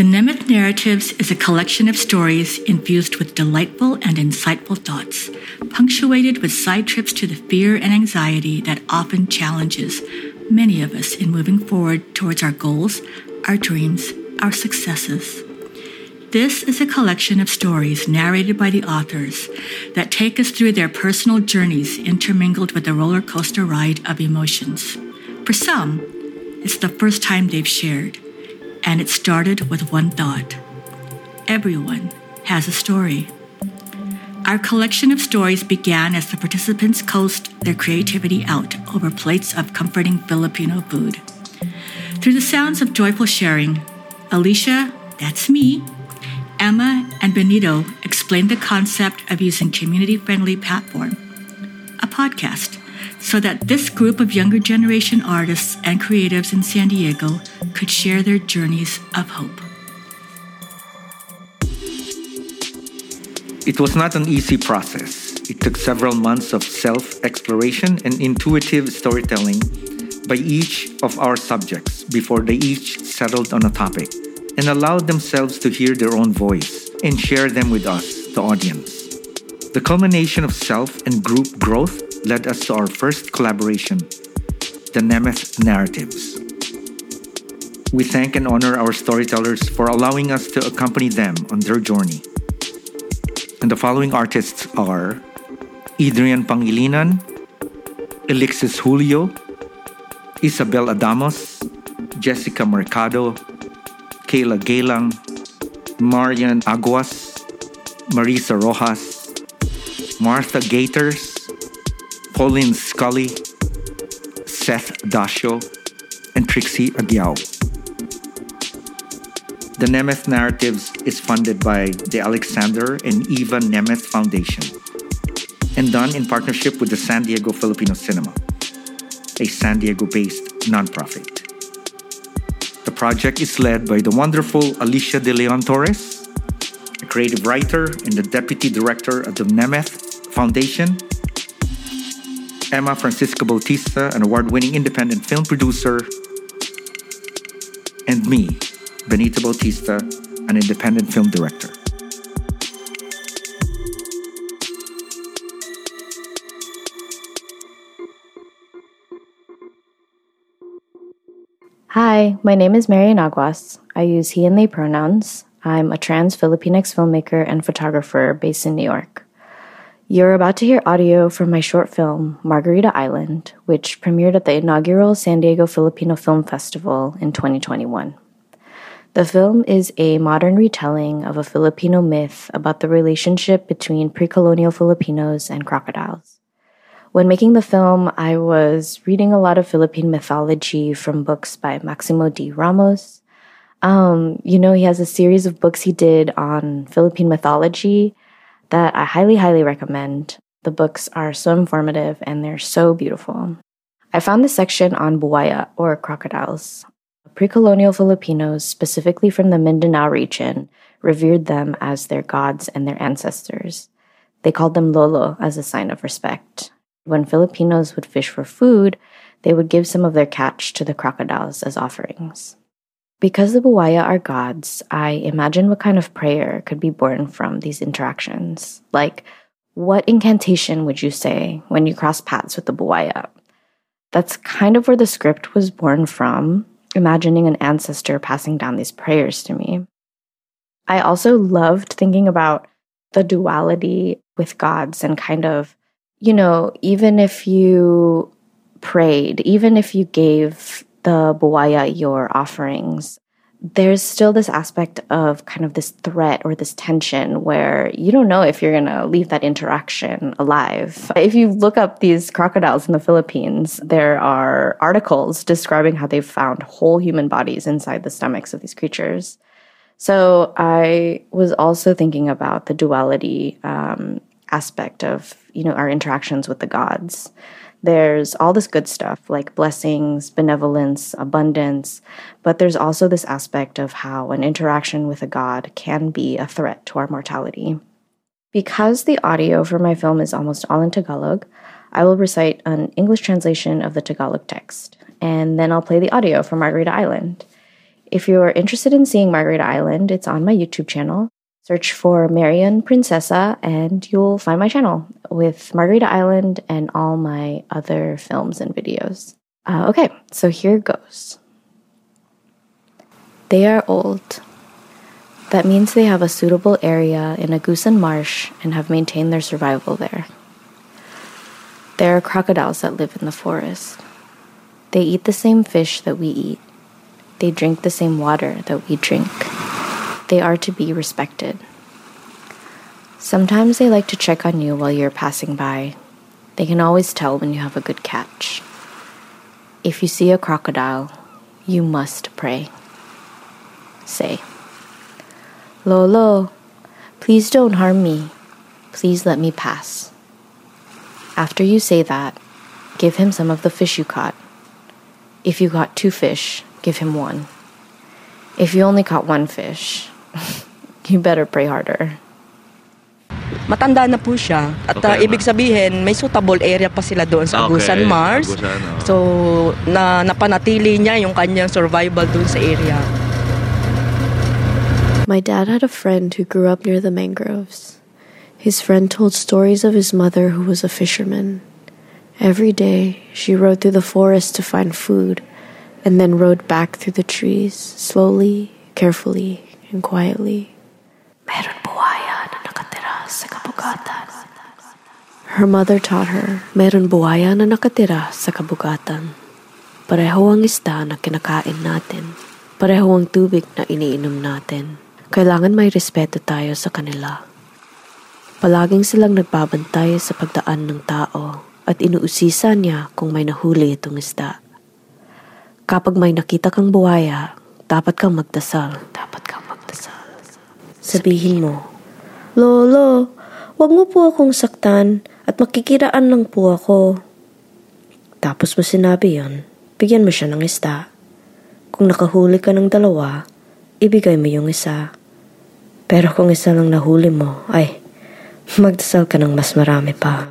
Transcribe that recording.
The Nemeth Narratives is a collection of stories infused with delightful and insightful thoughts, punctuated with side trips to the fear and anxiety that often challenges many of us in moving forward towards our goals, our dreams, our successes. This is a collection of stories narrated by the authors that take us through their personal journeys intermingled with the roller coaster ride of emotions. For some, it's the first time they've shared, and it started with one thought everyone has a story. Our collection of stories began as the participants coasted their creativity out over plates of comforting Filipino food. Through the sounds of joyful sharing, Alicia, that's me, Emma, and Benito explained the concept of using community friendly platform, a podcast, so that this group of younger generation artists and creatives in San Diego could share their journeys of hope. It was not an easy process. It took several months of self exploration and intuitive storytelling by each of our subjects before they each settled on a topic and allowed themselves to hear their own voice and share them with us, the audience. The culmination of self and group growth led us to our first collaboration, the Nemeth Narratives. We thank and honor our storytellers for allowing us to accompany them on their journey. And the following artists are Adrian Pangilinan, Alexis Julio, Isabel Adamos, Jessica Mercado, Kayla Galang, Marion Aguas, Marisa Rojas, Martha Gators, Pauline Scully, Seth Dasho, and Trixie Aguiao. The Nemeth Narratives is funded by the Alexander and Eva Nemeth Foundation and done in partnership with the San Diego Filipino Cinema, a San Diego based nonprofit. The project is led by the wonderful Alicia De Leon Torres, a creative writer and the deputy director of the Nemeth Foundation, Emma Francisca Bautista, an award winning independent film producer, and me, Benito Bautista, an independent film director. Hi, my name is Marion Aguas. I use he and they pronouns. I'm a trans Filipinx filmmaker and photographer based in New York. You're about to hear audio from my short film, Margarita Island, which premiered at the inaugural San Diego Filipino Film Festival in 2021. The film is a modern retelling of a Filipino myth about the relationship between pre colonial Filipinos and crocodiles. When making the film, I was reading a lot of Philippine mythology from books by Maximo D. Ramos. Um, you know, he has a series of books he did on Philippine mythology that I highly, highly recommend. The books are so informative and they're so beautiful. I found this section on buaya, or crocodiles, Pre colonial Filipinos, specifically from the Mindanao region, revered them as their gods and their ancestors. They called them lolo as a sign of respect. When Filipinos would fish for food, they would give some of their catch to the crocodiles as offerings. Because the Buaya are gods, I imagine what kind of prayer could be born from these interactions. Like, what incantation would you say when you cross paths with the Buaya? That's kind of where the script was born from, imagining an ancestor passing down these prayers to me. I also loved thinking about the duality with gods and kind of, you know, even if you prayed, even if you gave the buaya your offerings, there's still this aspect of kind of this threat or this tension where you don't know if you're going to leave that interaction alive. If you look up these crocodiles in the Philippines, there are articles describing how they've found whole human bodies inside the stomachs of these creatures. So I was also thinking about the duality um, aspect of you know our interactions with the gods there's all this good stuff like blessings, benevolence, abundance, but there's also this aspect of how an interaction with a god can be a threat to our mortality. Because the audio for my film is almost all in Tagalog, I will recite an English translation of the Tagalog text, and then I'll play the audio for Margarita Island. If you're interested in seeing Margarita Island, it's on my YouTube channel. Search for Marion Princesa and you'll find my channel with Margarita Island and all my other films and videos. Uh, okay, so here goes. They are old. That means they have a suitable area in a Agusan Marsh and have maintained their survival there. There are crocodiles that live in the forest. They eat the same fish that we eat. They drink the same water that we drink. They are to be respected. Sometimes they like to check on you while you're passing by. They can always tell when you have a good catch. If you see a crocodile, you must pray. Say, Lolo, please don't harm me. Please let me pass. After you say that, give him some of the fish you caught. If you caught two fish, give him one. If you only caught one fish, you better pray harder. Matanda na po siya. At uh, Okay, ibig sabihin, may suitable area pa sila doon sa Okay, Mars. Agusan, oh. So, na napanatili niya yung kanyang survival doon sa area. My dad had a friend who grew up near the mangroves. His friend told stories of his mother who was a fisherman. Every day, she rode through the forest to find food and then rode back through the trees, slowly, carefully, and quietly. Sa kabugatan. Her mother taught her, meron buhaya na nakatira sa kabugatan. Pareho ang isda na kinakain natin. Pareho ang tubig na iniinom natin. Kailangan may respeto tayo sa kanila. Palaging silang nagbabantay sa pagdaan ng tao at inuusisa niya kung may nahuli itong isda. Kapag may nakita kang buhaya, dapat kang magdasal. Dapat kang magdasal. Sabihin mo, Lolo, wag mo po akong saktan at makikiraan lang po ako. Tapos mo sinabi yon, bigyan mo siya ng isda. Kung nakahuli ka ng dalawa, ibigay mo yung isa. Pero kung isa lang nahuli mo, ay, magdasal ka ng mas marami pa.